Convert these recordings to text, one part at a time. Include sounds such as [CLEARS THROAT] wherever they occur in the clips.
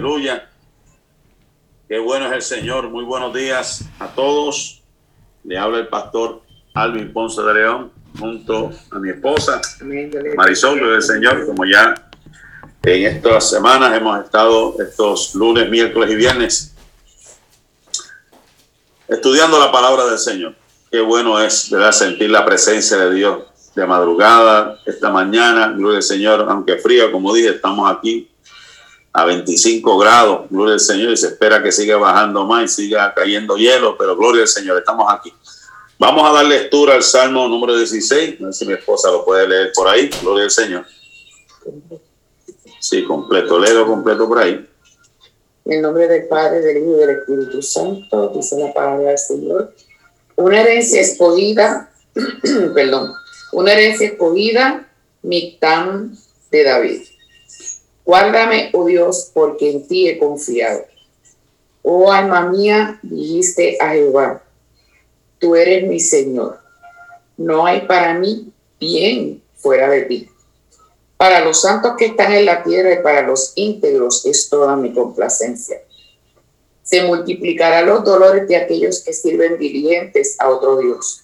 Aleluya. Qué bueno es el Señor. Muy buenos días a todos. Le habla el pastor Alvin Ponce de León junto a mi esposa Marisol del Señor. Como ya en estas semanas hemos estado estos lunes, miércoles y viernes estudiando la palabra del Señor. Qué bueno es ¿verdad? sentir la presencia de Dios de madrugada, esta mañana, gloria al Señor, aunque fría, como dije, estamos aquí a 25 grados, gloria al Señor, y se espera que siga bajando más y siga cayendo hielo, pero gloria al Señor, estamos aquí. Vamos a dar lectura al Salmo número 16, no sé si mi esposa lo puede leer por ahí, gloria al Señor. Sí, completo, léelo completo por ahí. En el nombre del Padre, del Hijo y del Espíritu Santo, dice la palabra del Señor. Una herencia escogida, [CLEARS THROAT] perdón, una herencia escogida, Mictán de David. Guárdame, oh Dios, porque en ti he confiado. Oh alma mía, dijiste a Jehová, tú eres mi Señor. No hay para mí bien fuera de ti. Para los santos que están en la tierra y para los íntegros es toda mi complacencia. Se multiplicarán los dolores de aquellos que sirven diligentes a otro Dios.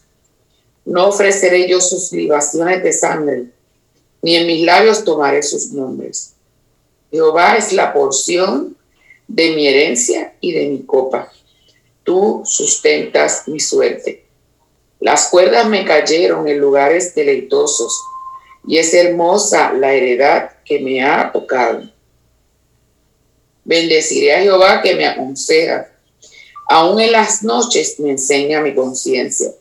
No ofreceré yo sus libaciones de sangre, ni en mis labios tomaré sus nombres Jehová es la porción de mi herencia y de mi copa. Tú sustentas mi suerte. Las cuerdas me cayeron en lugares deleitosos y es hermosa la heredad que me ha tocado. Bendeciré a Jehová que me aconseja. Aún en las noches me enseña mi conciencia.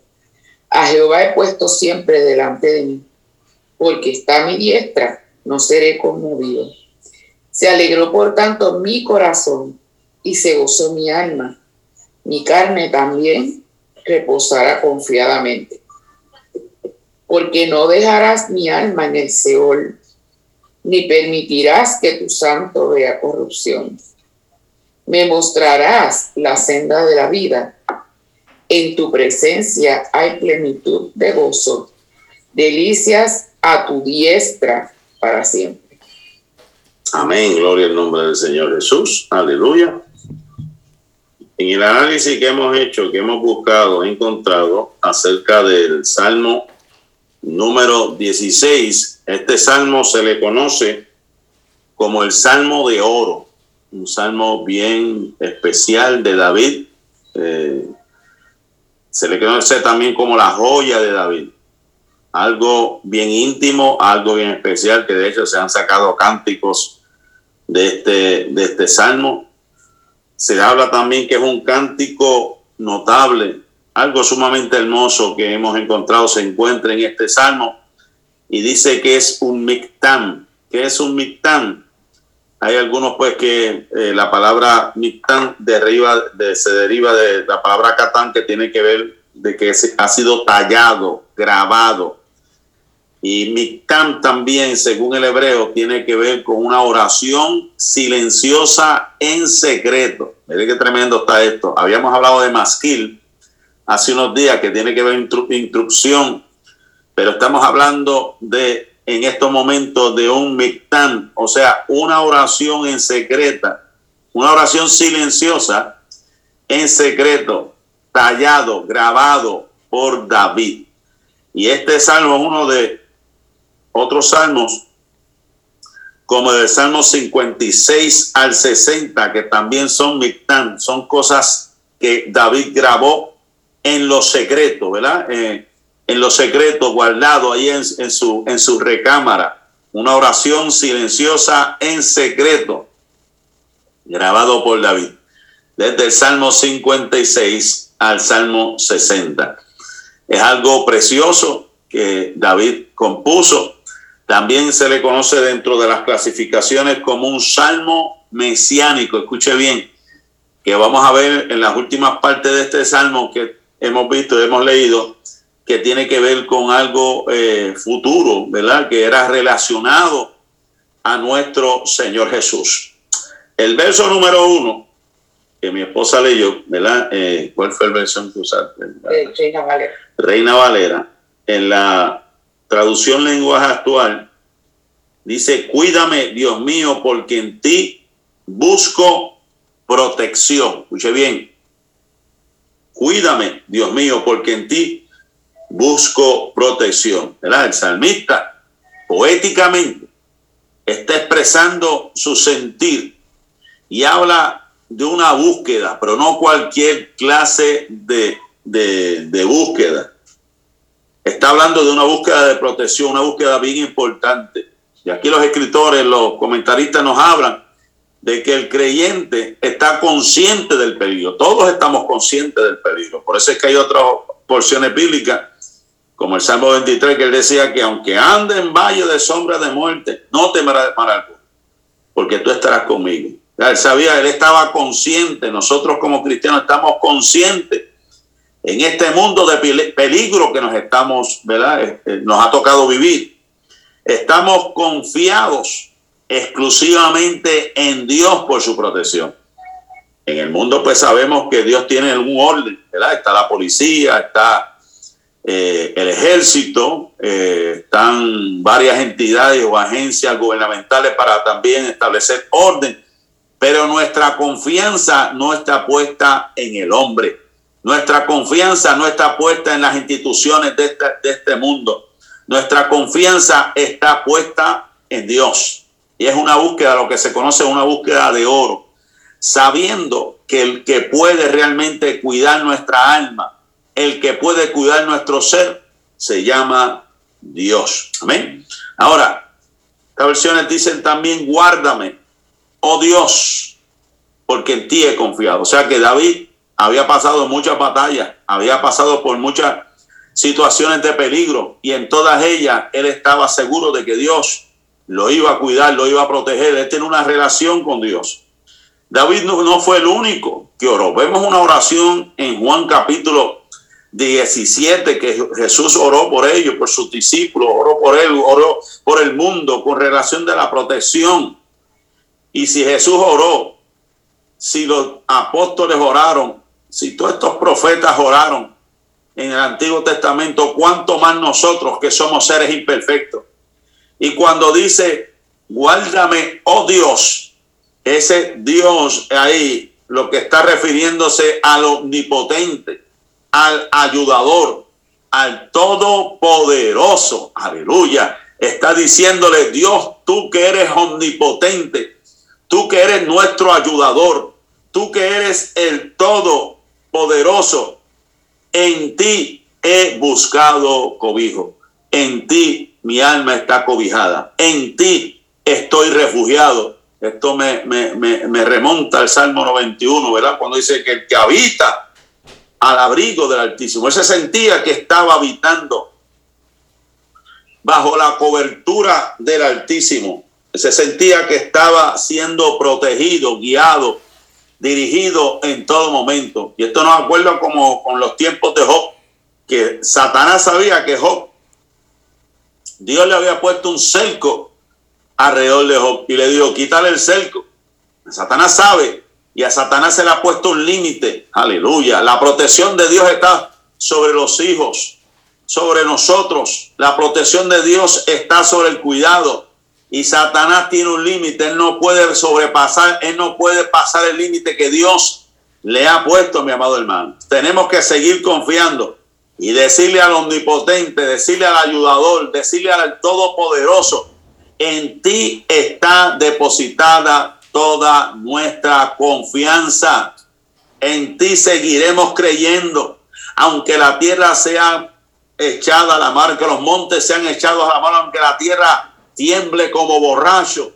A Jehová he puesto siempre delante de mí, porque está a mi diestra, no seré conmovido. Se alegró por tanto mi corazón y se gozó mi alma. Mi carne también reposará confiadamente. Porque no dejarás mi alma en el Seol, ni permitirás que tu santo vea corrupción. Me mostrarás la senda de la vida. En tu presencia hay plenitud de gozo, delicias a tu diestra para siempre. Amén, gloria al nombre del Señor Jesús, aleluya. En el análisis que hemos hecho, que hemos buscado, encontrado acerca del Salmo número 16, este salmo se le conoce como el Salmo de Oro, un salmo bien especial de David. Eh, se le conoce también como la joya de David algo bien íntimo, algo bien especial, que de hecho se han sacado cánticos de este, de este salmo. Se habla también que es un cántico notable, algo sumamente hermoso que hemos encontrado se encuentra en este salmo y dice que es un mictán. ¿Qué es un mictán? Hay algunos pues que eh, la palabra mictán deriva, de, se deriva de la palabra catán que tiene que ver de que ha sido tallado, grabado, y Miktam también, según el hebreo, tiene que ver con una oración silenciosa en secreto. Mire qué tremendo está esto. Habíamos hablado de masquil hace unos días que tiene que ver con instrucción, pero estamos hablando de en estos momentos de un Miktam, o sea, una oración en secreta, una oración silenciosa en secreto, tallado, grabado por David. Y este salmo es uno de otros salmos, como del Salmo 56 al 60, que también son mictán, son cosas que David grabó en lo secreto, ¿verdad? Eh, en lo secreto, guardado ahí en, su, en su recámara. Una oración silenciosa en secreto, grabado por David, desde el Salmo 56 al Salmo 60. Es algo precioso que David compuso también se le conoce dentro de las clasificaciones como un salmo mesiánico. Escuche bien, que vamos a ver en las últimas partes de este salmo que hemos visto, hemos leído, que tiene que ver con algo eh, futuro, ¿verdad? Que era relacionado a nuestro Señor Jesús. El verso número uno, que mi esposa leyó, ¿verdad? Eh, ¿Cuál fue el verso que usaste? Reina Valera. Reina Valera. En la traducción lenguaje actual, dice, cuídame, Dios mío, porque en ti busco protección. Escuche bien. Cuídame, Dios mío, porque en ti busco protección. El salmista, poéticamente, está expresando su sentir y habla de una búsqueda, pero no cualquier clase de, de, búsqueda. Está hablando de una búsqueda de protección, una búsqueda bien importante. Y aquí los escritores, los comentaristas nos hablan de que el creyente está consciente del peligro. Todos estamos conscientes del peligro. Por eso es que hay otras porciones bíblicas, como el Salmo 23, que él decía que aunque ande en valle de sombra de muerte, no temerá mal alguno, porque tú estarás conmigo. Él sabía, él estaba consciente, nosotros como cristianos estamos conscientes en este mundo de peligro que nos estamos, ¿verdad? Este, nos ha tocado vivir. Estamos confiados exclusivamente en Dios por su protección. En el mundo pues sabemos que Dios tiene un orden, ¿verdad? Está la policía, está eh, el ejército, eh, están varias entidades o agencias gubernamentales para también establecer orden pero nuestra confianza no está puesta en el hombre. Nuestra confianza no está puesta en las instituciones de este, mundo. Nuestra confianza está puesta en Dios. Y es una búsqueda, lo que se conoce una búsqueda de oro, sabiendo que el que puede realmente cuidar nuestra alma, el que puede cuidar nuestro ser, se llama Dios. Amén. Ahora, estas versiones dicen también, guárdame oh Dios, porque en ti he confiado. O sea que David había pasado muchas batallas, había pasado por muchas situaciones de peligro y en todas ellas él estaba seguro de que Dios lo iba a cuidar, lo iba a proteger. Él tiene una relación con Dios. David no, no fue el único que oró. Vemos una oración en Juan capítulo 17 que Jesús oró por ellos, por sus discípulos, oró por él, oró por el mundo con relación de la protección y si Jesús oró, si los apóstoles oraron, si todos estos profetas oraron en el Antiguo Testamento, ¿cuánto más nosotros que somos seres imperfectos? Y cuando dice, guárdame, oh Dios, ese Dios ahí, lo que está refiriéndose al omnipotente, al ayudador, al todopoderoso, aleluya, está diciéndole, Dios, tú que eres omnipotente, tú que eres nuestro ayudador, tú que eres el todopoderoso, en ti he buscado cobijo, en ti mi alma está cobijada, en ti estoy refugiado. Esto me, me, remonta al Salmo 91, ¿verdad? Cuando dice que el que habita al abrigo del Altísimo, él se sentía que estaba habitando bajo la cobertura del Altísimo se sentía que estaba siendo protegido, guiado, dirigido en todo momento. Y esto nos acuerda como con los tiempos de Job, que Satanás sabía que Job, Dios le había puesto un cerco alrededor de Job y le dijo, quítale el cerco. Satanás sabe y a Satanás se le ha puesto un límite. Aleluya. La protección de Dios está sobre los hijos, sobre nosotros. La protección de Dios está sobre el cuidado, y Satanás tiene un límite, él no puede sobrepasar, él no puede pasar el límite que Dios le ha puesto, mi amado hermano. Tenemos que seguir confiando y decirle al omnipotente, decirle al ayudador, decirle al todopoderoso, en ti está depositada toda nuestra confianza. En ti seguiremos creyendo, aunque la tierra sea echada a la mar, que los montes sean echados a la mar, aunque la tierra tiemble como borracho,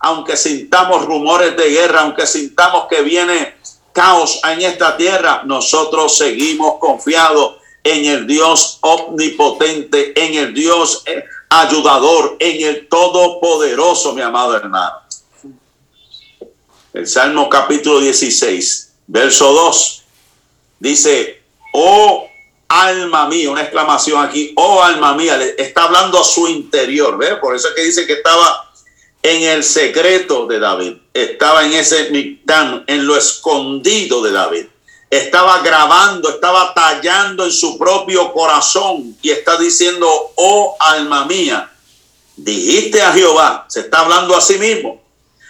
aunque sintamos rumores de guerra, aunque sintamos que viene caos en esta tierra, nosotros seguimos confiados en el Dios omnipotente, en el Dios eh, ayudador, en el todopoderoso, mi amado hermano. El Salmo capítulo 16, verso 2, dice, oh alma mía, una exclamación aquí, oh alma mía, está hablando a su interior, ¿ve? Por eso es que dice que estaba en el secreto de David, estaba en ese mictán, en lo escondido de David, estaba grabando, estaba tallando en su propio corazón y está diciendo, oh alma mía, dijiste a Jehová, se está hablando a sí mismo,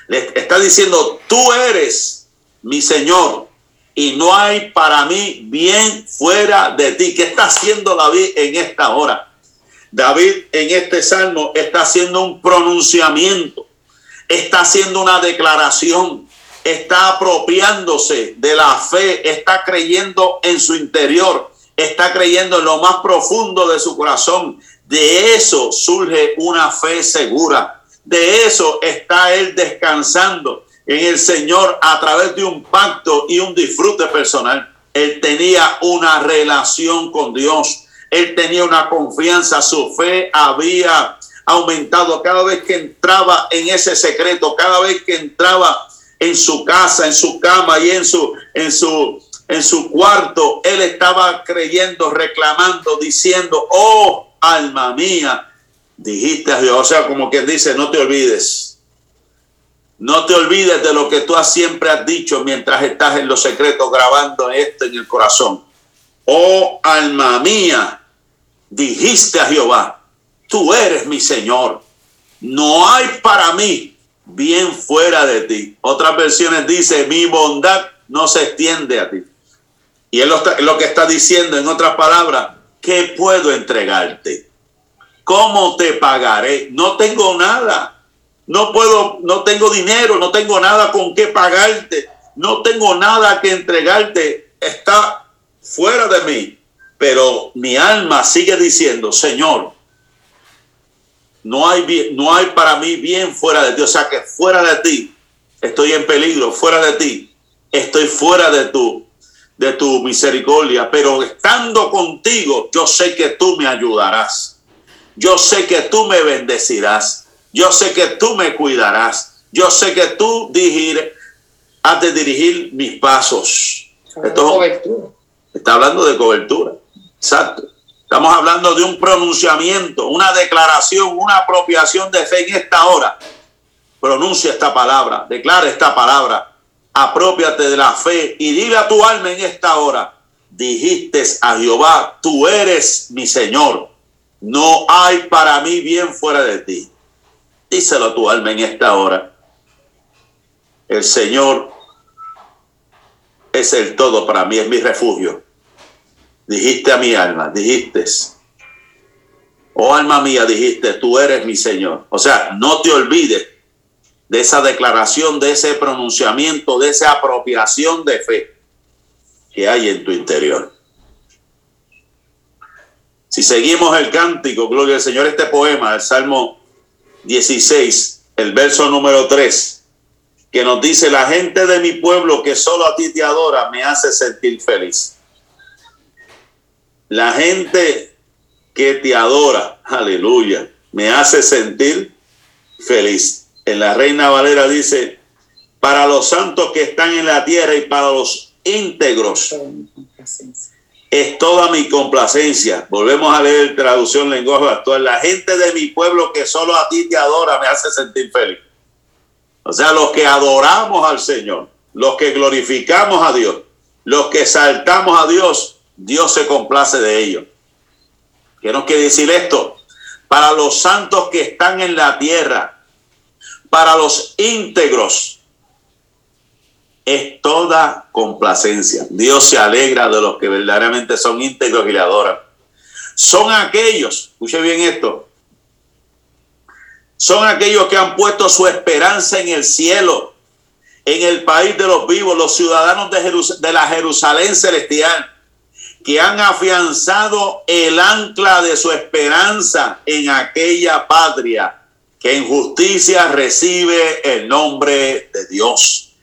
Le está diciendo, tú eres mi Señor y no hay para mí bien fuera de ti. ¿Qué está haciendo David en esta hora? David en este salmo está haciendo un pronunciamiento, está haciendo una declaración, está apropiándose de la fe, está creyendo en su interior, está creyendo en lo más profundo de su corazón. De eso surge una fe segura. De eso está él descansando en el Señor a través de un pacto y un disfrute personal. Él tenía una relación con Dios. Él tenía una confianza. Su fe había aumentado cada vez que entraba en ese secreto, cada vez que entraba en su casa, en su cama y en su, en su, en su cuarto, él estaba creyendo, reclamando, diciendo, oh alma mía, dijiste a Dios, o sea, como quien dice, no te olvides, no te olvides de lo que tú siempre has dicho mientras estás en los secretos grabando esto en el corazón. Oh alma mía, dijiste a Jehová, tú eres mi Señor, no hay para mí bien fuera de ti. Otras versiones dice, mi bondad no se extiende a ti. Y lo, que está diciendo, en otras palabras, ¿qué puedo entregarte? ¿Cómo te pagaré? No tengo nada. No puedo, no tengo dinero, no tengo nada con qué pagarte. No tengo nada que entregarte. Está fuera de mí. Pero mi alma sigue diciendo, Señor, no hay, no hay para mí bien fuera de ti. O sea que fuera de ti estoy en peligro, fuera de ti estoy fuera de tu de tu misericordia, pero estando contigo, yo sé que tú me ayudarás. Yo sé que tú me bendecirás. Yo sé que tú me cuidarás. Yo sé que tú dirigir, has de dirigir mis pasos. está hablando de cobertura. Exacto. Estamos hablando de un pronunciamiento, una declaración, una apropiación de fe en esta hora. Pronuncia esta palabra, declara esta palabra apropiate de la fe y dile a tu alma en esta hora, dijiste a Jehová, tú eres mi Señor, no hay para mí bien fuera de ti. Díselo a tu alma en esta hora. El Señor es el todo para mí, es mi refugio. Dijiste a mi alma, dijiste, oh alma mía, dijiste, tú eres mi Señor. O sea, no te olvides de esa declaración, de ese pronunciamiento, de esa apropiación de fe que hay en tu interior. Si seguimos el cántico, gloria al Señor, este poema, el Salmo 16, el verso número 3, que nos dice, la gente de mi pueblo que solo a ti te adora me hace sentir feliz. La gente que te adora, aleluya, me hace sentir feliz. En la Reina Valera dice, para los santos que están en la tierra y para los íntegros es toda mi complacencia. Volvemos a leer traducción lenguaje actual. La gente de mi pueblo que solo a ti te adora me hace sentir feliz. O sea, los que adoramos al Señor, los que glorificamos a Dios, los que saltamos a Dios, Dios se complace de ellos. ¿Qué nos quiere decir esto? Para los santos que están en la tierra, para los íntegros es toda complacencia. Dios se alegra de los que verdaderamente son íntegros y le adoran. Son aquellos, escuche bien esto, son aquellos que han puesto su esperanza en el cielo, en el país de los vivos, los ciudadanos de, de la Jerusalén celestial, que han afianzado el ancla de su esperanza en aquella patria que en justicia recibe el nombre de Dios.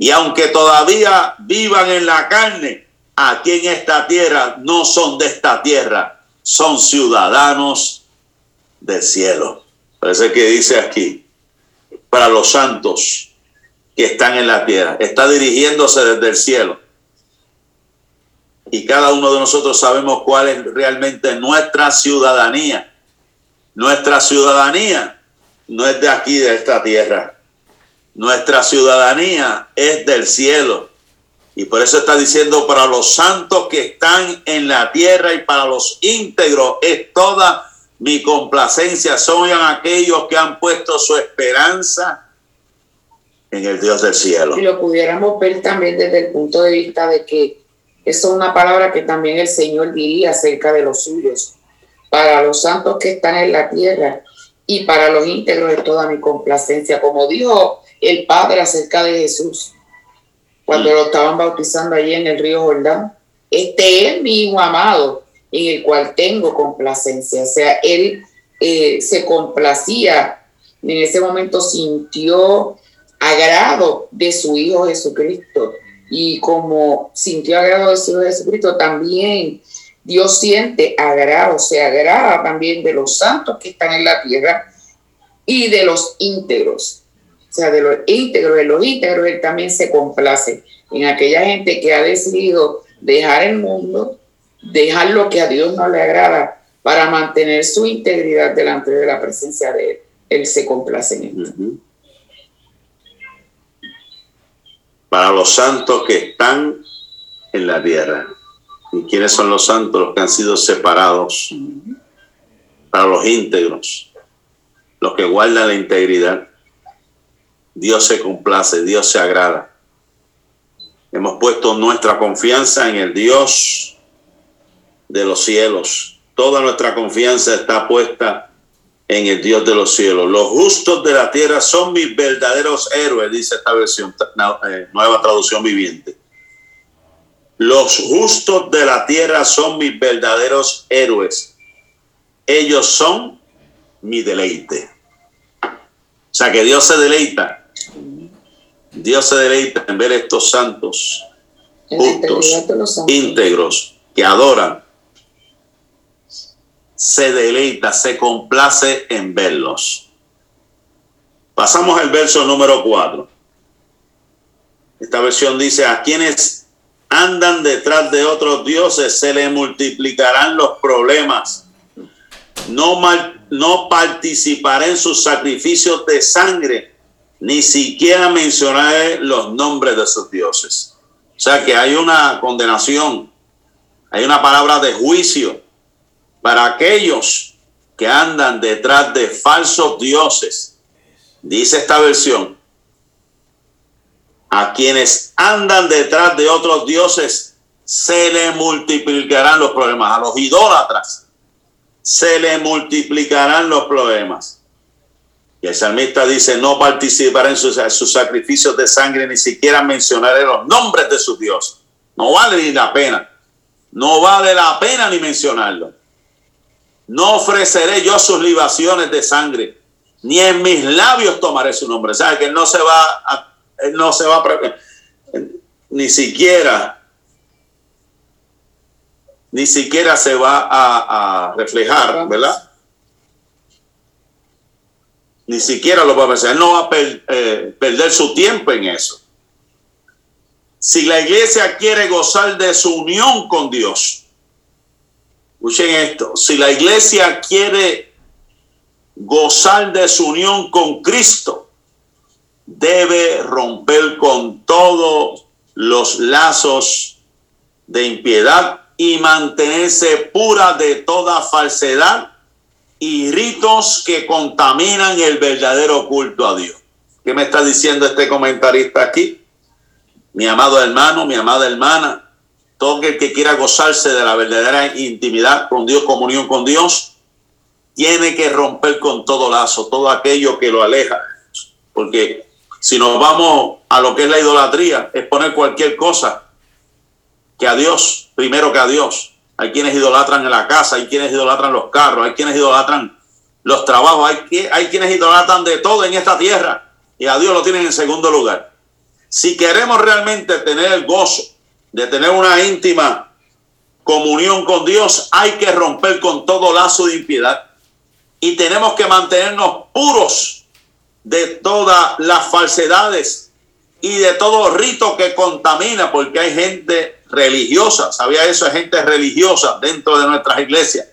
Y aunque todavía vivan en la carne, aquí en esta tierra no son de esta tierra, son ciudadanos del cielo. Parece que dice aquí, para los santos que están en la tierra, está dirigiéndose desde el cielo. Y cada uno de nosotros sabemos cuál es realmente nuestra ciudadanía. Nuestra ciudadanía no es de aquí, de esta tierra. Nuestra ciudadanía es del cielo. Y por eso está diciendo, para los santos que están en la tierra y para los íntegros es toda mi complacencia. Son aquellos que han puesto su esperanza en el Dios del cielo. Y lo pudiéramos ver también desde el punto de vista de que eso es una palabra que también el Señor diría acerca de los suyos. Para los santos que están en la tierra y para los íntegros de toda mi complacencia, como dijo el Padre acerca de Jesús cuando lo estaban bautizando allí en el río Jordán. Este es mi hijo amado en el cual tengo complacencia. O sea, él eh, se complacía, en ese momento sintió agrado de su Hijo Jesucristo. Y como sintió agrado de su Hijo Jesucristo, también Dios siente agrado, se agrada también de los santos que están en la tierra y de los íntegros. O sea, de los íntegros, de los íntegros, Él también se complace en aquella gente que ha decidido dejar el mundo, dejar lo que a Dios no le agrada para mantener su integridad delante de la presencia de Él. Él se complace en esto. Para los santos que están en la tierra. ¿Y quiénes son los santos? Los que han sido separados. Para los íntegros. Los que guardan la integridad. Dios se complace, Dios se agrada. Hemos puesto nuestra confianza en el Dios de los cielos. Toda nuestra confianza está puesta en el Dios de los cielos. Los justos de la tierra son mis verdaderos héroes, dice esta versión, eh, nueva traducción viviente. Los justos de la tierra son mis verdaderos héroes. Ellos son mi deleite. O sea que Dios se deleita. Dios se deleita en ver estos santos justos, íntegros, que adoran se deleita, se complace en verlos. Pasamos al verso número 4. Esta versión dice, a quienes andan detrás de otros dioses se les multiplicarán los problemas. No, mal, no participaré en sus sacrificios de sangre, ni siquiera mencionaré los nombres de sus dioses. O sea que hay una condenación, hay una palabra de juicio para aquellos que andan detrás de falsos dioses, dice esta versión, a quienes andan detrás de otros dioses se le multiplicarán los problemas. A los idólatras se le multiplicarán los problemas. Y el salmista dice, no participaré en sus, sacrificios de sangre, ni siquiera mencionaré los nombres de sus dioses. No vale ni la pena. No vale la pena ni mencionarlo. No ofreceré yo sus libaciones de sangre, ni en mis labios tomaré su nombre. ¿Sabe que no se va a, no se va a, ni siquiera, ni siquiera se va a, reflejar, ¿verdad? Ni siquiera lo va a pensar. No va a eh, perder su tiempo en eso. Si la iglesia quiere gozar de su unión con Dios, Escuchen esto, si la iglesia quiere gozar de su unión con Cristo, debe romper con todos los lazos de impiedad y mantenerse pura de toda falsedad y ritos que contaminan el verdadero culto a Dios. ¿Qué me está diciendo este comentarista aquí? Mi amado hermano, mi amada hermana, todo el que quiera gozarse de la verdadera intimidad con Dios, comunión con Dios, tiene que romper con todo lazo, todo aquello que lo aleja. Porque si nos vamos a lo que es la idolatría, es poner cualquier cosa que a Dios, primero que a Dios. Hay quienes idolatran en la casa, hay quienes idolatran los carros, hay quienes idolatran los trabajos, hay, hay quienes idolatran de todo en esta tierra y a Dios lo tienen en segundo lugar. Si queremos realmente tener el gozo de tener una íntima comunión con Dios, hay que romper con todo lazo de impiedad y tenemos que mantenernos puros de todas las falsedades y de todo rito que contamina, porque hay gente religiosa, ¿sabía eso? Hay gente religiosa dentro de nuestras iglesias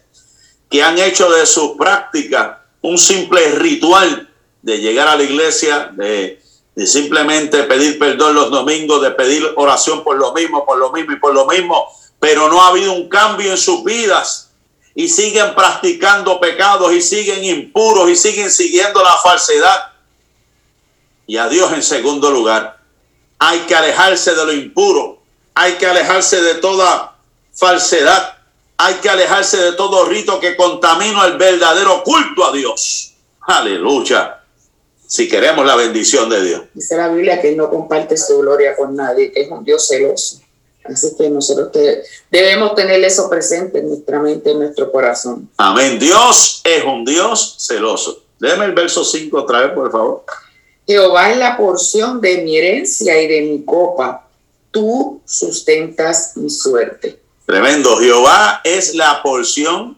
que han hecho de su práctica un simple ritual de llegar a la iglesia, de de simplemente pedir perdón los domingos, de pedir oración por lo mismo, por lo mismo y por lo mismo, pero no ha habido un cambio en sus vidas y siguen practicando pecados y siguen impuros y siguen siguiendo la falsedad. y a Dios en segundo lugar. Hay que alejarse de lo impuro, hay que alejarse de toda falsedad, hay que alejarse de todo rito que contamina el verdadero culto a Dios. Aleluya. Si queremos la bendición de Dios. Dice la Biblia que no comparte su gloria con nadie, que es un Dios celoso. Así que nosotros debemos tener eso presente en nuestra mente, en nuestro corazón. Amén. Dios es un Dios celoso. Déjeme el verso 5 otra vez, por favor. Jehová es la porción de mi herencia y de mi copa. Tú sustentas mi suerte. Tremendo. Jehová es la porción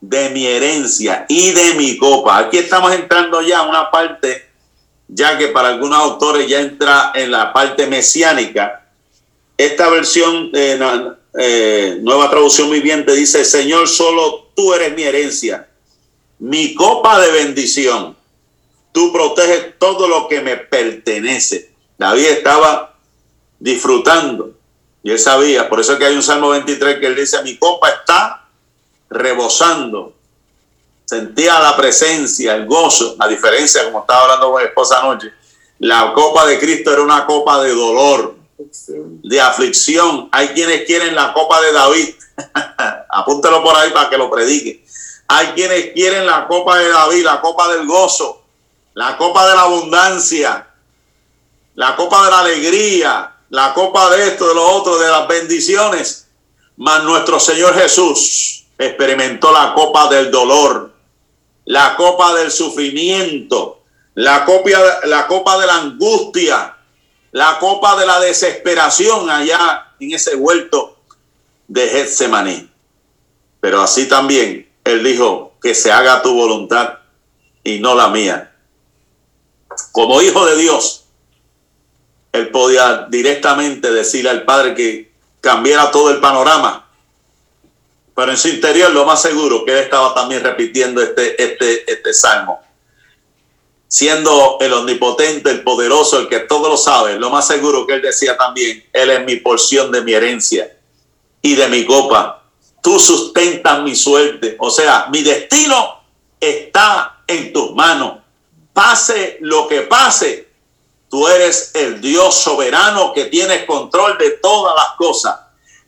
de mi herencia y de mi copa. Aquí estamos entrando ya a una parte, ya que para algunos autores ya entra en la parte mesiánica. Esta versión, eh, eh, nueva traducción viviente, dice, Señor, solo tú eres mi herencia, mi copa de bendición. Tú proteges todo lo que me pertenece. David estaba disfrutando y él sabía, por eso es que hay un Salmo 23 que él dice, mi copa está rebosando. Sentía la presencia, el gozo, a diferencia, como estaba hablando con mi esposa anoche, la copa de Cristo era una copa de dolor, de aflicción. Hay quienes quieren la copa de David. [LAUGHS] Apúntelo por ahí para que lo predique. Hay quienes quieren la copa de David, la copa del gozo, la copa de la abundancia, la copa de la alegría, la copa de esto, de lo otro, de las bendiciones. Mas nuestro Señor Jesús experimentó la copa del dolor, la copa del sufrimiento, la, copia, la copa de la angustia, la copa de la desesperación allá en ese huerto de Getsemaní. Pero así también él dijo que se haga tu voluntad y no la mía. Como hijo de Dios, él podía directamente decirle al Padre que cambiara todo el panorama pero en su interior lo más seguro que él estaba también repitiendo este, este, este salmo. Siendo el omnipotente, el poderoso, el que todo lo sabe, lo más seguro que él decía también, él es mi porción de mi herencia y de mi copa. Tú sustentas mi suerte. O sea, mi destino está en tus manos. Pase lo que pase, tú eres el Dios soberano que tiene control de todas las cosas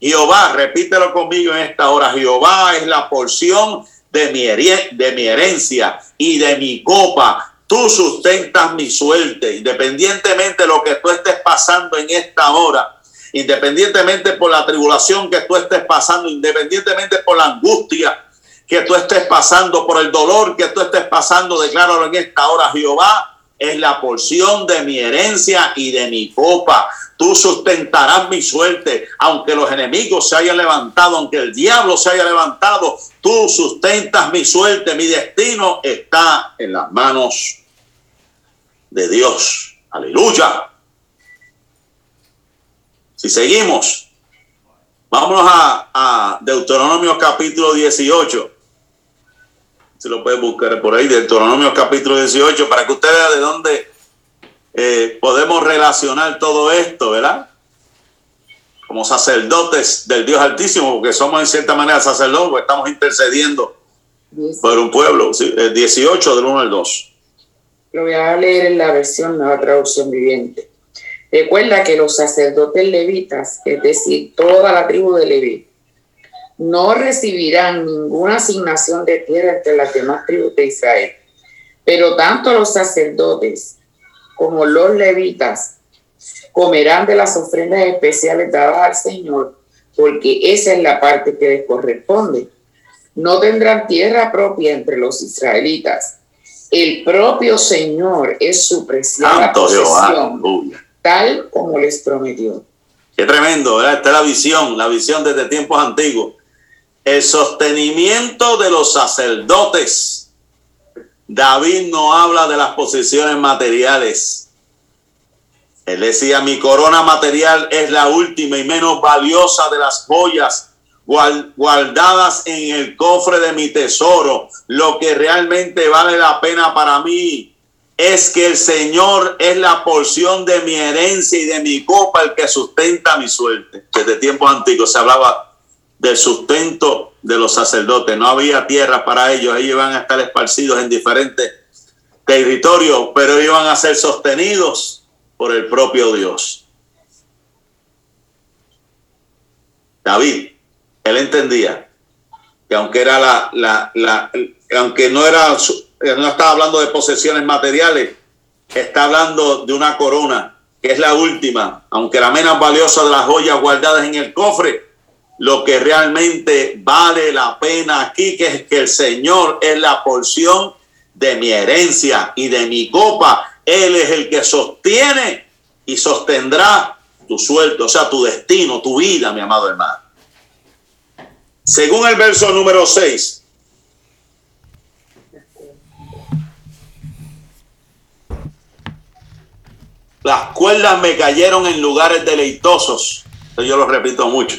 Jehová, repítelo conmigo en esta hora, Jehová es la porción de mi, de mi herencia y de mi copa. Tú sustentas mi suerte, independientemente de lo que tú estés pasando en esta hora, independientemente por la tribulación que tú estés pasando, independientemente por la angustia que tú estés pasando, por el dolor que tú estés pasando, decláralo en esta hora, Jehová es la porción de mi herencia y de mi copa. Tú sustentarás mi suerte, aunque los enemigos se hayan levantado, aunque el diablo se haya levantado, tú sustentas mi suerte, mi destino está en las manos de Dios. Aleluya. Si seguimos, vámonos a, Deuteronomio capítulo 18 si lo puede buscar por ahí, Deuteronomio capítulo 18, para que usted vea de dónde eh, podemos relacionar todo esto, ¿verdad? Como sacerdotes del Dios Altísimo, porque somos en cierta manera sacerdotes, porque estamos intercediendo por un pueblo. 18 del 1 al 2. Lo voy a leer en la versión Nueva Traducción Viviente. Recuerda que los sacerdotes levitas, es decir, toda la tribu de Leví, no recibirán ninguna asignación de tierra entre las demás tribus de Israel. Pero tanto los sacerdotes como los levitas comerán de las ofrendas especiales dadas al Señor, porque esa es la parte que les corresponde. No tendrán tierra propia entre los israelitas. El propio Señor es su preciada posesión, tal como les prometió. Qué tremendo, ¿verdad? Esta es la visión, la visión desde tiempos antiguos el sostenimiento de los sacerdotes. David no habla de las posesiones materiales. Él decía, mi corona material es la última y menos valiosa de las joyas guardadas en el cofre de mi tesoro. Lo que realmente vale la pena para mí es que el Señor es la porción de mi herencia y de mi copa el que sustenta mi suerte. Desde tiempos antiguos se hablaba del sustento de los sacerdotes. No había tierra para ellos, ellos iban a estar esparcidos en diferentes territorio, pero iban a ser sostenidos por el propio Dios. David, él entendía que aunque era la, la, la aunque no era, no estaba hablando de posesiones materiales, está hablando de una corona, que es la última, aunque la menos valiosa de las joyas guardadas en el cofre, lo que realmente vale la pena aquí, que es que el Señor es la porción de mi herencia y de mi copa. Él es el que sostiene y sostendrá tu suelto, o sea, tu destino, tu vida, mi amado hermano. Según el verso número 6, las cuerdas me cayeron en lugares deleitosos. Yo lo repito mucho.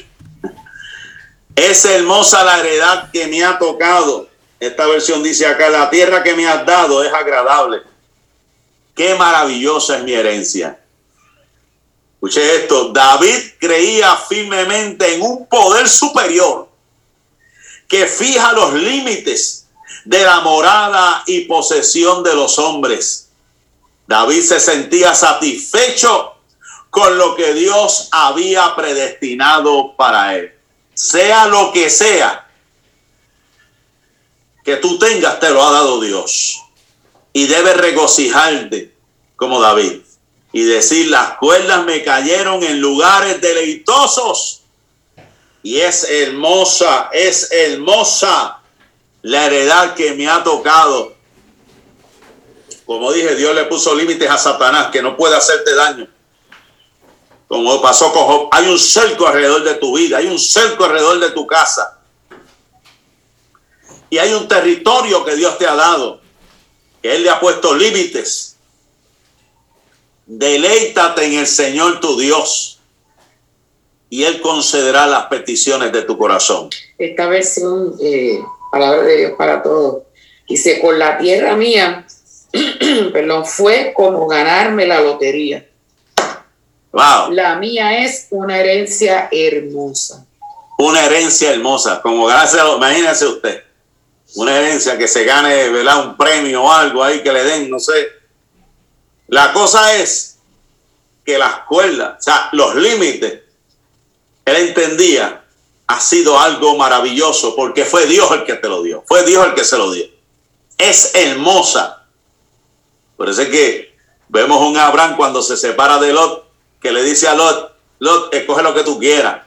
Es hermosa la heredad que me ha tocado. Esta versión dice acá, la tierra que me has dado es agradable. Qué maravillosa es mi herencia. Escuche esto, David creía firmemente en un poder superior que fija los límites de la morada y posesión de los hombres. David se sentía satisfecho con lo que Dios había predestinado para él. Sea lo que sea que tú tengas, te lo ha dado Dios. Y debes regocijarte como David y decir, las cuerdas me cayeron en lugares deleitosos y es hermosa, es hermosa la heredad que me ha tocado. Como dije, Dios le puso límites a Satanás que no puede hacerte daño. Como pasó con Job, hay un cerco alrededor de tu vida, hay un cerco alrededor de tu casa. Y hay un territorio que Dios te ha dado, que Él le ha puesto límites. Deleítate en el Señor tu Dios y Él concederá las peticiones de tu corazón. Esta versión, eh, palabra de Dios para todos, dice, con la tierra mía, [CLEARS THROAT] perdón, fue como ganarme la lotería. Wow. La mía es una herencia hermosa. Una herencia hermosa, como ganarse, imagínese usted, una herencia que se gane, ¿verdad? Un premio o algo ahí que le den, no sé. La cosa es que las cuerdas, o sea, los límites él entendía, ha sido algo maravilloso porque fue Dios el que te lo dio, fue Dios el que se lo dio. Es hermosa. Por eso es que vemos un Abraham cuando se separa de Lot, que le dice a Lot, Lot, escoge lo que tú quieras.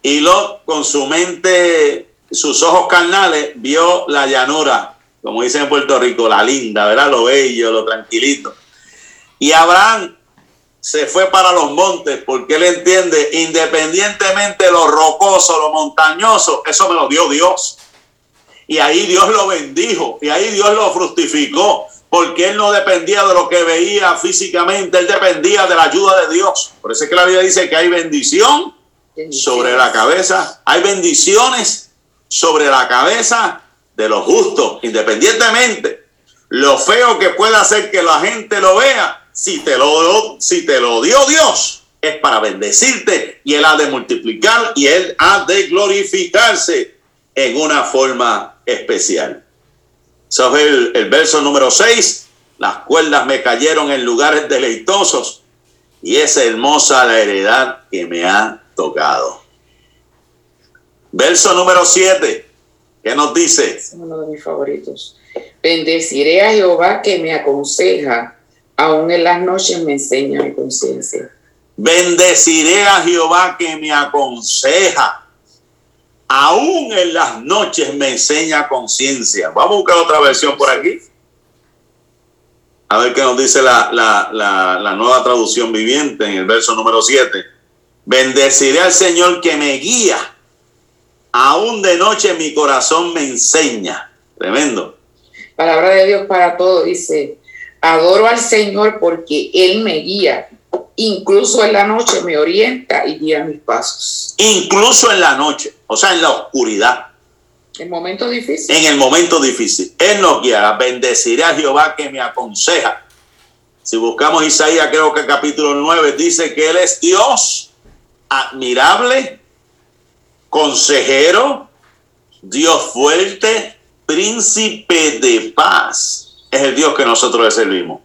Y Lot, con su mente, sus ojos carnales, vio la llanura, como dicen en Puerto Rico, la linda, ¿verdad? Lo bello, lo tranquilito. Y Abraham se fue para los montes porque él entiende, independientemente de lo rocoso, lo montañoso, eso me lo dio Dios. Y ahí Dios lo bendijo y ahí Dios lo fructificó porque él no dependía de lo que veía físicamente, él dependía de la ayuda de Dios. Por eso es que la Biblia dice que hay bendición sobre la cabeza, hay bendiciones sobre la cabeza de los justos, independientemente lo feo que pueda hacer que la gente lo vea, si te lo, si te lo dio Dios, es para bendecirte y Él ha de multiplicar y Él ha de glorificarse en una forma especial. Eso es el, el verso número 6. Las cuerdas me cayeron en lugares deleitosos y es hermosa la heredad que me ha tocado. Verso número 7. ¿Qué nos dice? Es uno de mis favoritos. Bendeciré a Jehová que me aconseja aún en las noches me enseña mi conciencia. Bendeciré a Jehová que me aconseja. Aún en las noches me enseña conciencia. Vamos a buscar otra versión por aquí. A ver qué nos dice la, la, la, nueva traducción viviente en el verso número 7. Bendeciré al Señor que me guía. Aún de noche mi corazón me enseña. Tremendo. Palabra de Dios para todos dice, Adoro al Señor porque Él me guía. Incluso en la noche me orienta y guía mis pasos. Incluso en la noche, o sea, en la oscuridad. En momentos difíciles. En el momento difícil. Él nos guiará. Bendeciré a Jehová que me aconseja. Si buscamos Isaías, creo que capítulo 9 dice que Él es Dios admirable, consejero, Dios fuerte, príncipe de paz es el Dios que nosotros le servimos.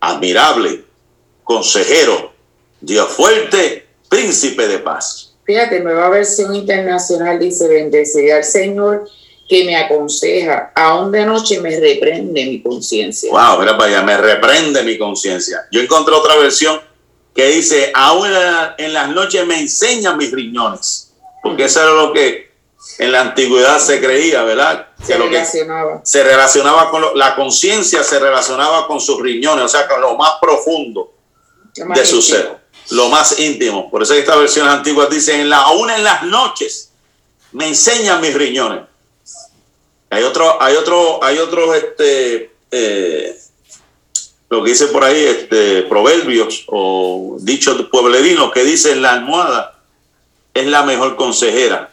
Admirable, consejero, Dios fuerte, príncipe de paz. Fíjate, nueva versión internacional dice, bendeciré al Señor que me aconseja, aún de noche me reprende mi conciencia. Wow, mira para allá, me reprende mi conciencia. Yo encontré otra versión que dice, aún en las noches me enseñan mis riñones, porque eso era lo que en la antigüedad se creía, ¿verdad? Se relacionaba. se relacionaba con la conciencia, se relacionaba con sus riñones, o sea, con lo más profundo de su ser, lo más íntimo. Por eso esta versión antigua dice, la, aún en las noches me enseñan mis riñones. Hay otro, hay otro, hay otro, este, eh, lo que dice por ahí, este, proverbios o dichos pueblerinos que dicen la almohada es la mejor consejera.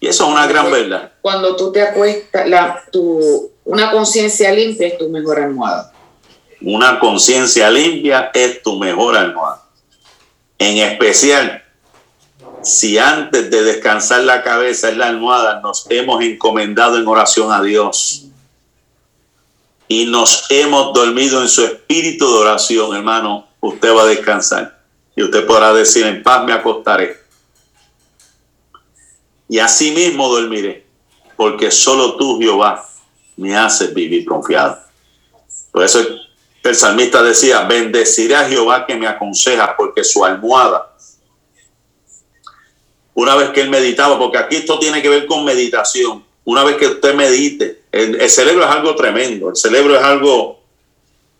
Y eso es una gran verdad. Cuando tú te acuestas, la, tu, una conciencia limpia es tu mejor almohada. Una conciencia limpia es tu mejor almohada. En especial, si antes de descansar la cabeza en la almohada nos hemos encomendado en oración a Dios y nos hemos dormido en su espíritu de oración, hermano, usted va a descansar y usted podrá decir en paz me acostaré y así mismo dormiré, porque solo tú, Jehová, me haces vivir confiado. Por eso el salmista decía, bendeciré a Jehová que me aconseja, porque su almohada, una vez que él meditaba, porque aquí esto tiene que ver con meditación, una vez que usted medite, el, el cerebro es algo tremendo, el cerebro es algo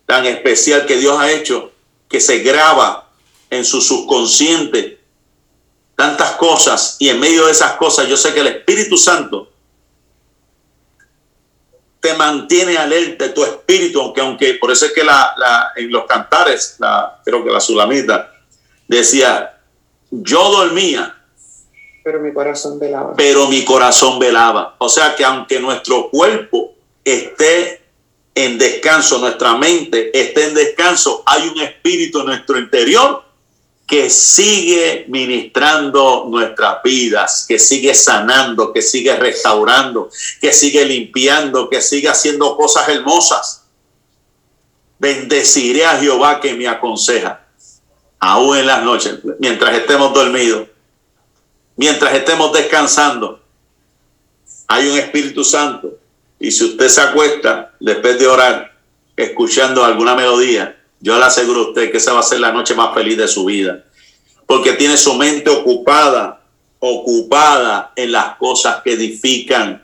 tan especial que Dios ha hecho, que se graba en su subconsciente tantas cosas y en medio de esas cosas yo sé que el Espíritu Santo te mantiene alerta tu espíritu, aunque, aunque por eso es que la, en los cantares, la, creo que la sulamita decía, yo dormía. Pero mi corazón velaba. Pero mi corazón velaba. O sea que aunque nuestro cuerpo esté en descanso, nuestra mente esté en descanso, hay un espíritu en nuestro interior que sigue ministrando nuestras vidas, que sigue sanando, que sigue restaurando, que sigue limpiando, que sigue haciendo cosas hermosas. Bendeciré a Jehová que me aconseja, aún en las noches, mientras estemos dormidos, mientras estemos descansando. Hay un Espíritu Santo y si usted se acuesta después de orar, escuchando alguna melodía, yo le aseguro a usted que esa va a ser la noche más feliz de su vida, porque tiene su mente ocupada, ocupada en las cosas que edifican,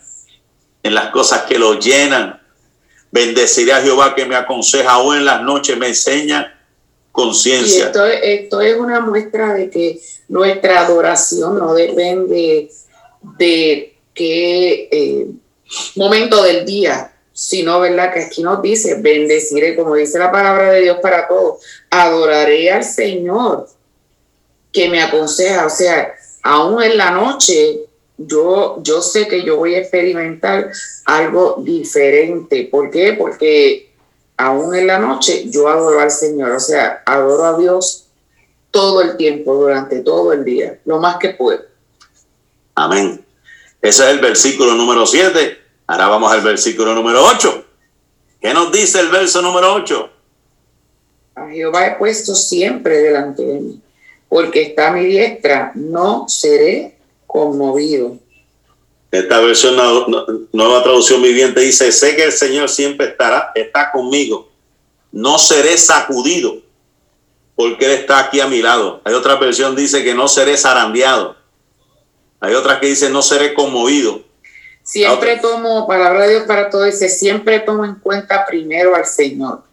en las cosas que lo llenan. Bendeciré a Jehová que me aconseja hoy en las noches, me enseña conciencia. Esto, esto es una muestra de que nuestra adoración no depende de qué eh, momento del día sino, ¿verdad? Que aquí nos dice, bendeciré, como dice la palabra de Dios para todos, adoraré al Señor que me aconseja, o sea, aún en la noche, yo, yo sé que yo voy a experimentar algo diferente. ¿Por qué? Porque aún en la noche yo adoro al Señor, o sea, adoro a Dios todo el tiempo, durante todo el día, lo más que puedo. Amén. Ese es el versículo número 7 Ahora vamos al versículo número 8. ¿Qué nos dice el verso número 8? A Jehová he puesto siempre delante de mí, porque está a mi diestra, no seré conmovido. Esta versión, nueva traducción viviente, dice, sé que el Señor siempre estará, está conmigo, no seré sacudido, porque Él está aquí a mi lado. Hay otra versión dice que no seré zarandeado. Hay otra que dice no seré conmovido. Siempre tomo, palabra de Dios para todo, dice, siempre tomo en cuenta primero al Señor.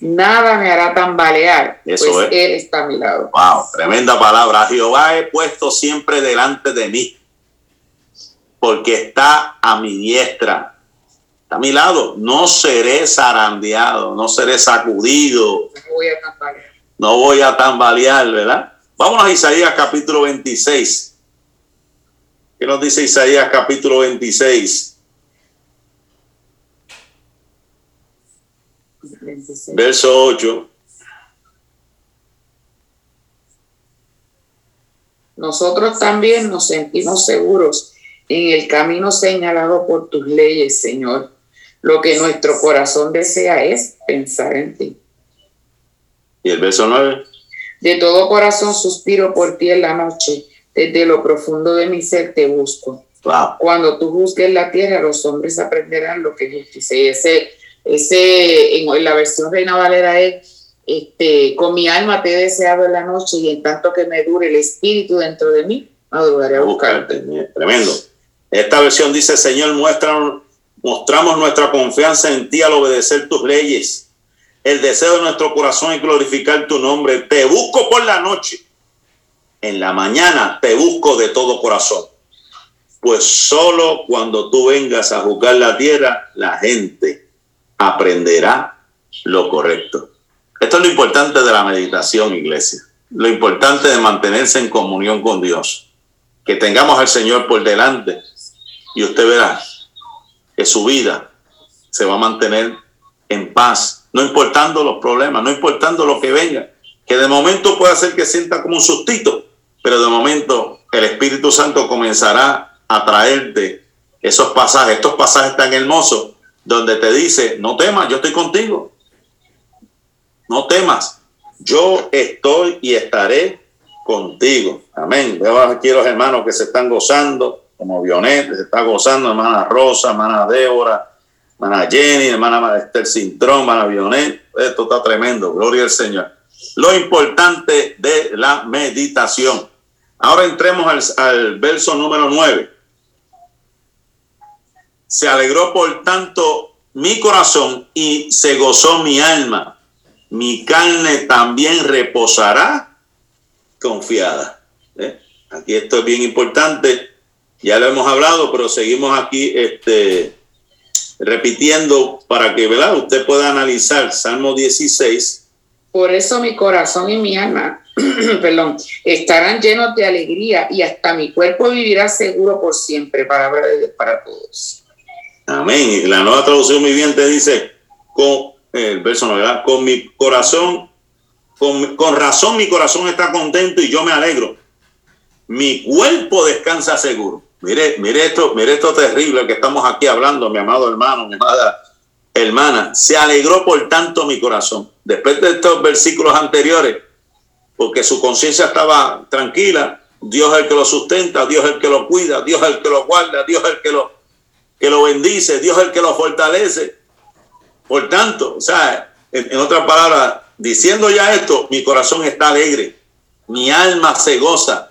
Nada me hará tambalear, Eso pues Él está a mi lado. Wow, tremenda palabra. Jehová he puesto siempre delante de mí, porque está a mi diestra. Está a mi lado. No seré zarandeado, no seré sacudido. No voy a tambalear. No voy a tambalear, ¿verdad? Vámonos a Isaías capítulo 26. ¿Qué nos dice Isaías capítulo 26? Verso 8. Nosotros también nos sentimos seguros en el camino señalado por tus leyes, Señor. Lo que nuestro corazón desea es pensar en ti. Y el verso 9. De todo corazón suspiro por ti en la noche, desde lo profundo de mi ser te busco. Cuando tú juzgues la tierra, los hombres aprenderán lo que es justicia. Y ese, ese en, la versión Reina Valera es, este, con mi alma te he deseado en la noche y en tanto que me dure el espíritu dentro de mí, madrugaré a buscarte. Tremendo. Esta versión dice, Señor, muestra, mostramos nuestra confianza en ti al obedecer tus leyes. El deseo de nuestro corazón es glorificar tu nombre. Te busco por la noche. En la mañana te busco de todo corazón pues solo cuando tú vengas a juzgar la tierra, la gente aprenderá lo correcto. Esto es lo importante de la meditación, iglesia. Lo importante de mantenerse en comunión con Dios. Que tengamos al Señor por delante y usted verá que su vida se va a mantener en paz, no importando los problemas, no importando lo que venga. Que de momento puede ser que sienta como un sustito, pero de momento el Espíritu Santo comenzará a traerte esos pasajes, estos pasajes tan hermosos, donde te dice, no temas, yo estoy contigo. No temas, yo estoy y estaré contigo. Amén. Veo aquí los hermanos que se están gozando, como Vionet, se está gozando, hermana Rosa, hermana Débora, hermana Jenny, hermana Esther Cintrón, hermana Vionet. Esto está tremendo, gloria al Señor. Lo importante de la meditación. Ahora entremos al, verso número 9. Se alegró por tanto mi corazón y se gozó mi alma. Mi carne también reposará confiada. ¿Eh? Aquí esto es bien importante. Ya lo hemos hablado, pero seguimos aquí este, repitiendo para que ¿verdad? usted pueda analizar Salmo 16. Por eso mi corazón y mi alma, [CLEARS THROAT] perdón, estarán llenos de alegría y hasta mi cuerpo vivirá seguro por siempre. Palabra de Dios para todos. Amén. La nueva traducción viviente dice, con el verso ¿verdad? con mi corazón, con, con razón mi corazón está contento y yo me alegro. Mi cuerpo descansa seguro. Mire, mire esto, mire esto terrible que estamos aquí hablando, mi amado hermano, mi amada hermana. Se alegró por tanto mi corazón. Después de estos versículos anteriores, porque su conciencia estaba tranquila, Dios es el que lo sustenta, Dios es el que lo cuida, Dios es el que lo guarda, Dios es el que lo que lo bendice, Dios es el que lo fortalece. Por tanto, o sea, en, otras palabras, diciendo ya esto, mi corazón está alegre, mi alma se goza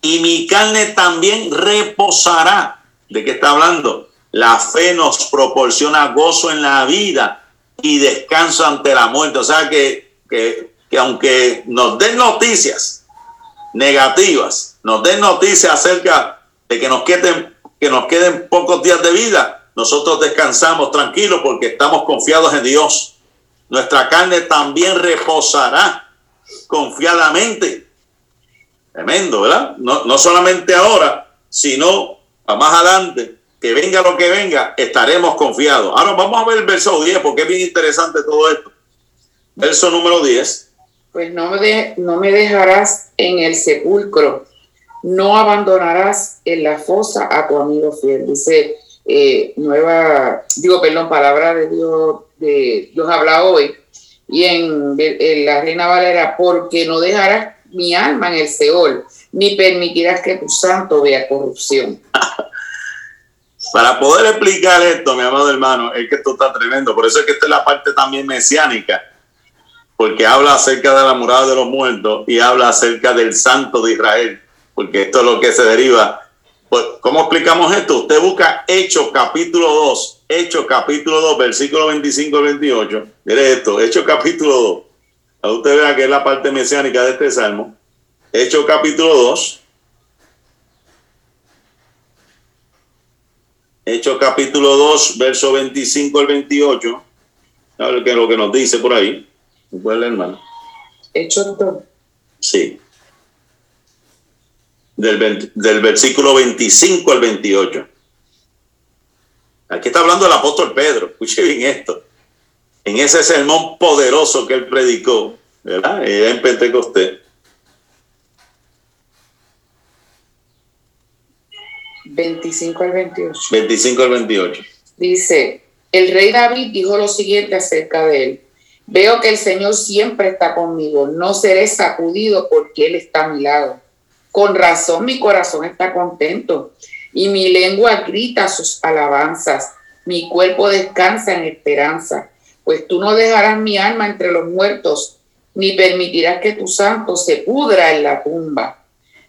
y mi carne también reposará. ¿De qué está hablando? La fe nos proporciona gozo en la vida y descanso ante la muerte. O sea que, que, que aunque nos den noticias negativas, nos den noticias acerca de que nos queden que nos queden pocos días de vida, nosotros descansamos tranquilos porque estamos confiados en Dios. Nuestra carne también reposará confiadamente. Tremendo, ¿verdad? No, no solamente ahora, sino a más adelante, que venga lo que venga, estaremos confiados. Ahora vamos a ver el verso 10, porque es bien interesante todo esto. Verso número 10. Pues no me, no me dejarás en el sepulcro no abandonarás en la fosa a tu amigo fiel. Dice eh, nueva, digo, perdón, palabra de Dios, de Dios habla hoy. Y en, la Reina Valera, porque no dejarás mi alma en el Seol, ni permitirás que tu santo vea corrupción. Para poder explicar esto, mi amado hermano, es que esto está tremendo. Por eso es que esta es la parte también mesiánica, porque habla acerca de la morada de los muertos y habla acerca del santo de Israel porque esto es lo que se deriva. Pues, ¿Cómo explicamos esto? Usted busca Hechos capítulo 2, Hechos capítulo 2, versículo 25 al 28. Mire esto, Hechos capítulo 2. A usted vea que es la parte mesiánica de este salmo. Hechos capítulo 2. Hechos capítulo 2, verso 25 al 28. A ver qué es lo que nos dice por ahí. ¿Puede leer, hermano? Hechos 2. Sí del, versículo 25 al 28. Aquí está hablando el apóstol Pedro, escuche bien esto. En ese sermón poderoso que él predicó, ¿verdad? En Pentecostés. 25 al 28. 25 al 28. Dice, El rey David dijo lo siguiente acerca de él. Veo que el Señor siempre está conmigo, no seré sacudido porque Él está a mi lado. Con razón mi corazón está contento y mi lengua grita sus alabanzas. Mi cuerpo descansa en esperanza, pues tú no dejarás mi alma entre los muertos, ni permitirás que tu santo se pudra en la tumba.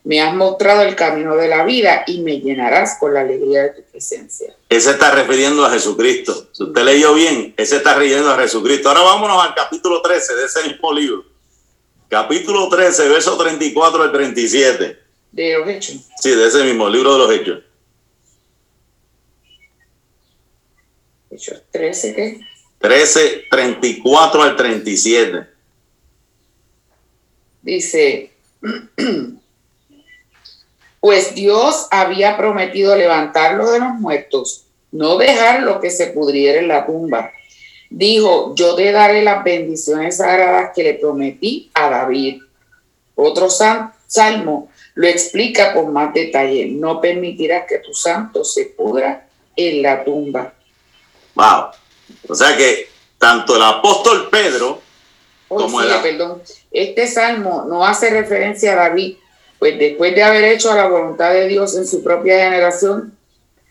Me has mostrado el camino de la vida y me llenarás con la alegría de tu presencia. Ese está refiriendo a Jesucristo. Si usted leyó bien, ese está refiriendo a Jesucristo. Ahora vámonos al capítulo 13 de ese mismo libro. Capítulo 13, verso 34 al 37. De los Hechos. Sí, de ese mismo libro de los Hechos. Hechos 13, ¿qué? 13, 34 al 37. Dice, [CLEARS THROAT] pues Dios había prometido levantarlo de los muertos, no dejarlo que se pudriera en la tumba. Dijo, yo te daré las bendiciones sagradas que le prometí a David. Otro salmo lo explica con más detalle. No permitirás que tu santo se pudra en la tumba. Wow. O sea que tanto el apóstol Pedro como el... Perdón. Este salmo no hace referencia a David, pues después de haber hecho la voluntad de Dios en su propia generación,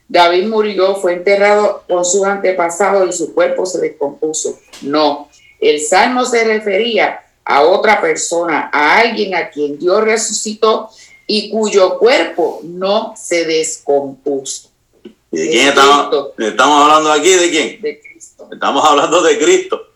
David murió, fue enterrado con sus antepasados y su cuerpo se descompuso. No, el salmo se refería a otra persona, a alguien a quien Dios resucitó y cuyo cuerpo no se descompuso. ¿Y de quién estamos, estamos hablando aquí? ¿De quién? De Cristo. Estamos hablando de Cristo.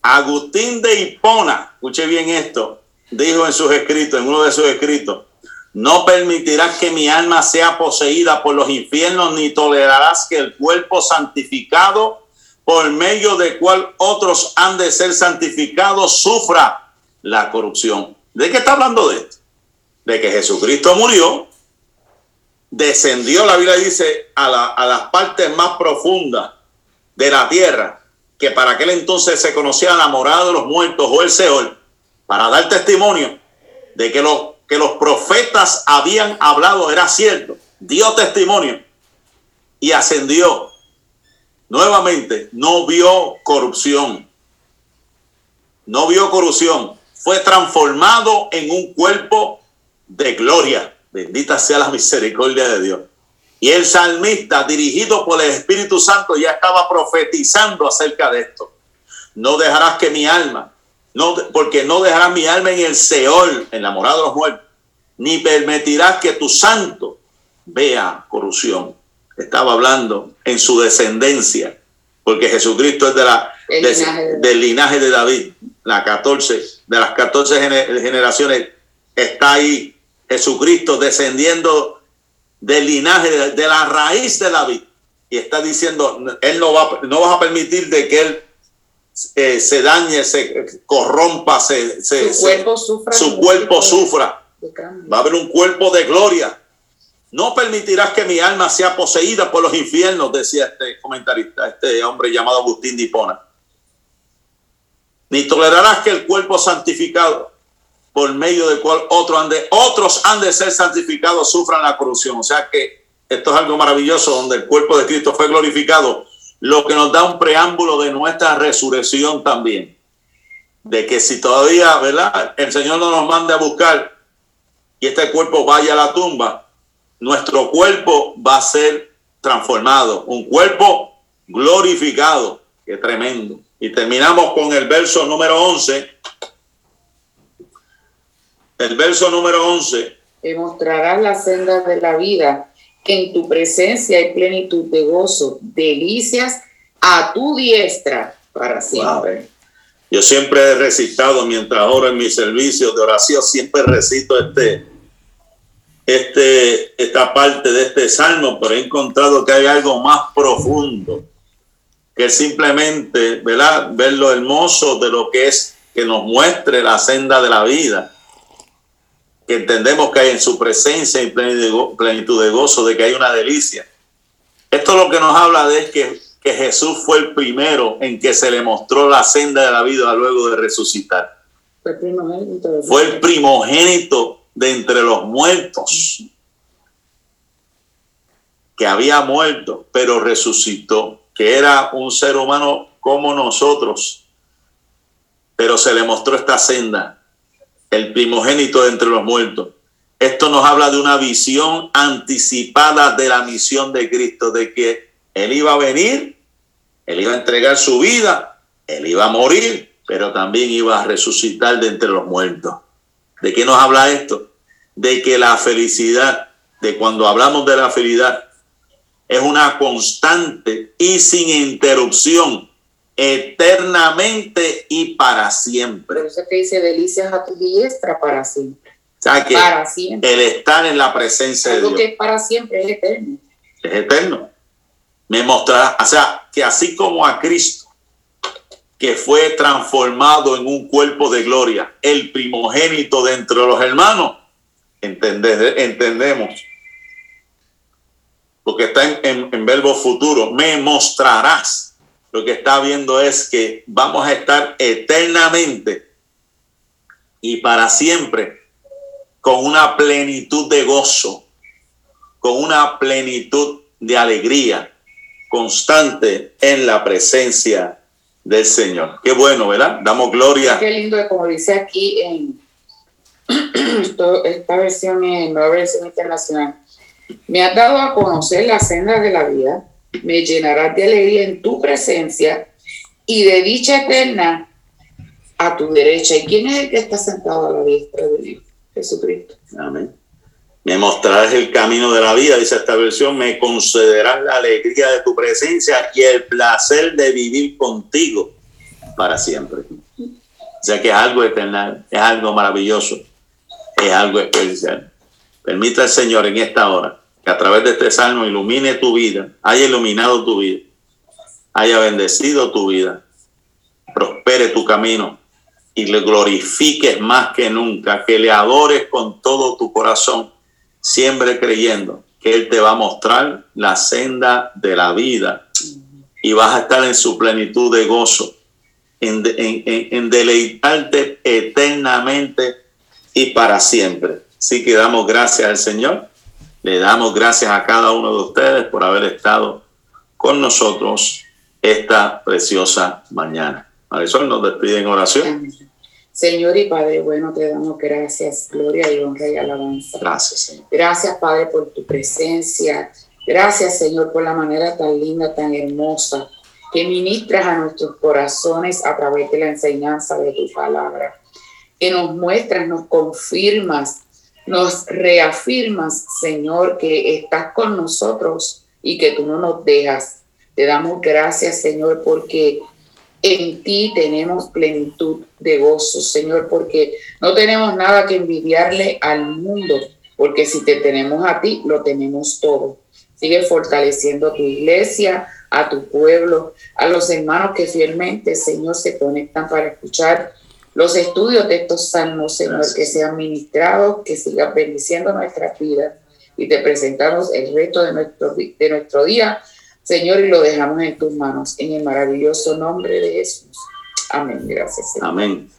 Agustín de Hipona, escuche bien esto, dijo en sus escritos, en uno de sus escritos, no permitirás que mi alma sea poseída por los infiernos, ni tolerarás que el cuerpo santificado, por medio de cual otros han de ser santificados, sufra la corrupción. ¿De qué está hablando de esto? De que Jesucristo murió, descendió, la Biblia dice, a, a las partes más profundas de la tierra, que para aquel entonces se conocía la morada de los muertos o el Seol, para dar testimonio de que los que los profetas habían hablado era cierto, dio testimonio y ascendió. Nuevamente, no vio corrupción. No vio corrupción. Fue transformado en un cuerpo de gloria. Bendita sea la misericordia de Dios. Y el salmista, dirigido por el Espíritu Santo, ya estaba profetizando acerca de esto. No dejarás que mi alma no, porque no dejarás mi alma en el Seol, en la morada de los muertos, ni permitirás que tu santo vea corrupción. Estaba hablando en su descendencia, porque Jesucristo es de la, del linaje de David, la 14, de las 14 generaciones, está ahí Jesucristo descendiendo del linaje, de, la raíz de David. Y está diciendo, él no va, no vas a permitir de que él eh, se dañe, se corrompa, se, su cuerpo sufra. Su cuerpo sufra. Va a haber un cuerpo de gloria. No permitirás que mi alma sea poseída por los infiernos, decía este comentarista, este hombre llamado Agustín de Hipona. Ni tolerarás que el cuerpo santificado, por medio del cual otros han de, otros han de ser santificados, sufran la corrupción. O sea que esto es algo maravilloso, donde el cuerpo de Cristo fue glorificado lo que nos da un preámbulo de nuestra resurrección también. De que si todavía, ¿verdad? El Señor no nos manda a buscar y este cuerpo vaya a la tumba, nuestro cuerpo va a ser transformado, un cuerpo glorificado. Qué tremendo. Y terminamos con el verso número 11. El verso número 11. Te mostrarás la senda de la vida en tu presencia hay plenitud de gozo, delicias a tu diestra para siempre. Yo siempre he recitado mientras oro en mi servicio de oración, siempre recito este, este, esta parte de este salmo, pero he encontrado que hay algo más profundo que simplemente ¿verdad? ver lo hermoso de lo que es que nos muestre la senda de la vida que entendemos que hay en su presencia y plenitud de gozo, de que hay una delicia. Esto lo que nos habla de es que, que Jesús fue el primero en que se le mostró la senda de la vida luego de resucitar. Fue, primogénito fue el primogénito de entre los muertos que había muerto, pero resucitó. que era un ser humano como nosotros, pero se le mostró esta senda, el primogénito de entre los muertos. Esto nos habla de una visión anticipada de la misión de Cristo, de que Él iba a venir, Él iba a entregar su vida, Él iba a morir, pero también iba a resucitar de entre los muertos. ¿De qué nos habla esto? De que la felicidad, de cuando hablamos de la felicidad, es una constante y sin interrupción, eternamente y para siempre. Por eso que dice delicias a tu diestra para siempre. O sea que para siempre. el estar en la presencia de Dios. que es para siempre, es eterno. Es eterno. Me mostrará, o sea, que así como a Cristo, que fue transformado en un cuerpo de gloria, el primogénito de entre los hermanos, entendemos porque está en, verbo futuro, me mostrarás. Lo que está viendo es que vamos a estar eternamente y para siempre con una plenitud de gozo, con una plenitud de alegría constante en la presencia del Señor. Qué bueno, ¿verdad? Damos gloria. Qué lindo, como dice aquí en [CLEARS THROAT] esta versión, en nueva versión internacional me has dado a conocer la senda de la vida, me llenarás de alegría en tu presencia y de dicha eterna a tu derecha. ¿Y quién es el que está sentado a la diestra de Dios? Jesucristo. Amén. Me mostrarás el camino de la vida, dice esta versión, me concederás la alegría de tu presencia y el placer de vivir contigo para siempre. O sea que es algo eterno, es algo maravilloso, es algo especial. Permita al Señor en esta hora que a través de este salmo ilumine tu vida, haya iluminado tu vida, haya bendecido tu vida, prospere tu camino y le glorifiques más que nunca, que le adores con todo tu corazón, siempre creyendo que Él te va a mostrar la senda de la vida y vas a estar en su plenitud de gozo, en, en deleitarte eternamente y para siempre. Así que damos gracias al Señor le damos gracias a cada uno de ustedes por haber estado con nosotros esta preciosa mañana. Marisol nos despide en oración. Señor y Padre, bueno, te damos gracias, gloria y honra y alabanza. Gracias, Señor. Gracias, Padre, por tu presencia. Gracias, Señor, por la manera tan linda, tan hermosa que ministras a nuestros corazones a través de la enseñanza de tu palabra. Que nos muestras, nos confirmas nos reafirmas, Señor, que estás con nosotros y que tú no nos dejas. Te damos gracias, Señor, porque en ti tenemos plenitud de gozo, Señor, porque no tenemos nada que envidiarle al mundo, porque si te tenemos a ti, lo tenemos todo. Sigue fortaleciendo a tu iglesia, a tu pueblo, a los hermanos que fielmente, Señor, se conectan para escuchar los estudios de estos salmos, Señor, que sean ministrados, que sigan bendiciendo nuestras vidas y te presentamos el resto de nuestro, de nuestro día, Señor, y lo dejamos en tus manos, en el maravilloso nombre de Jesús. Amén. Gracias. Señor. Amén.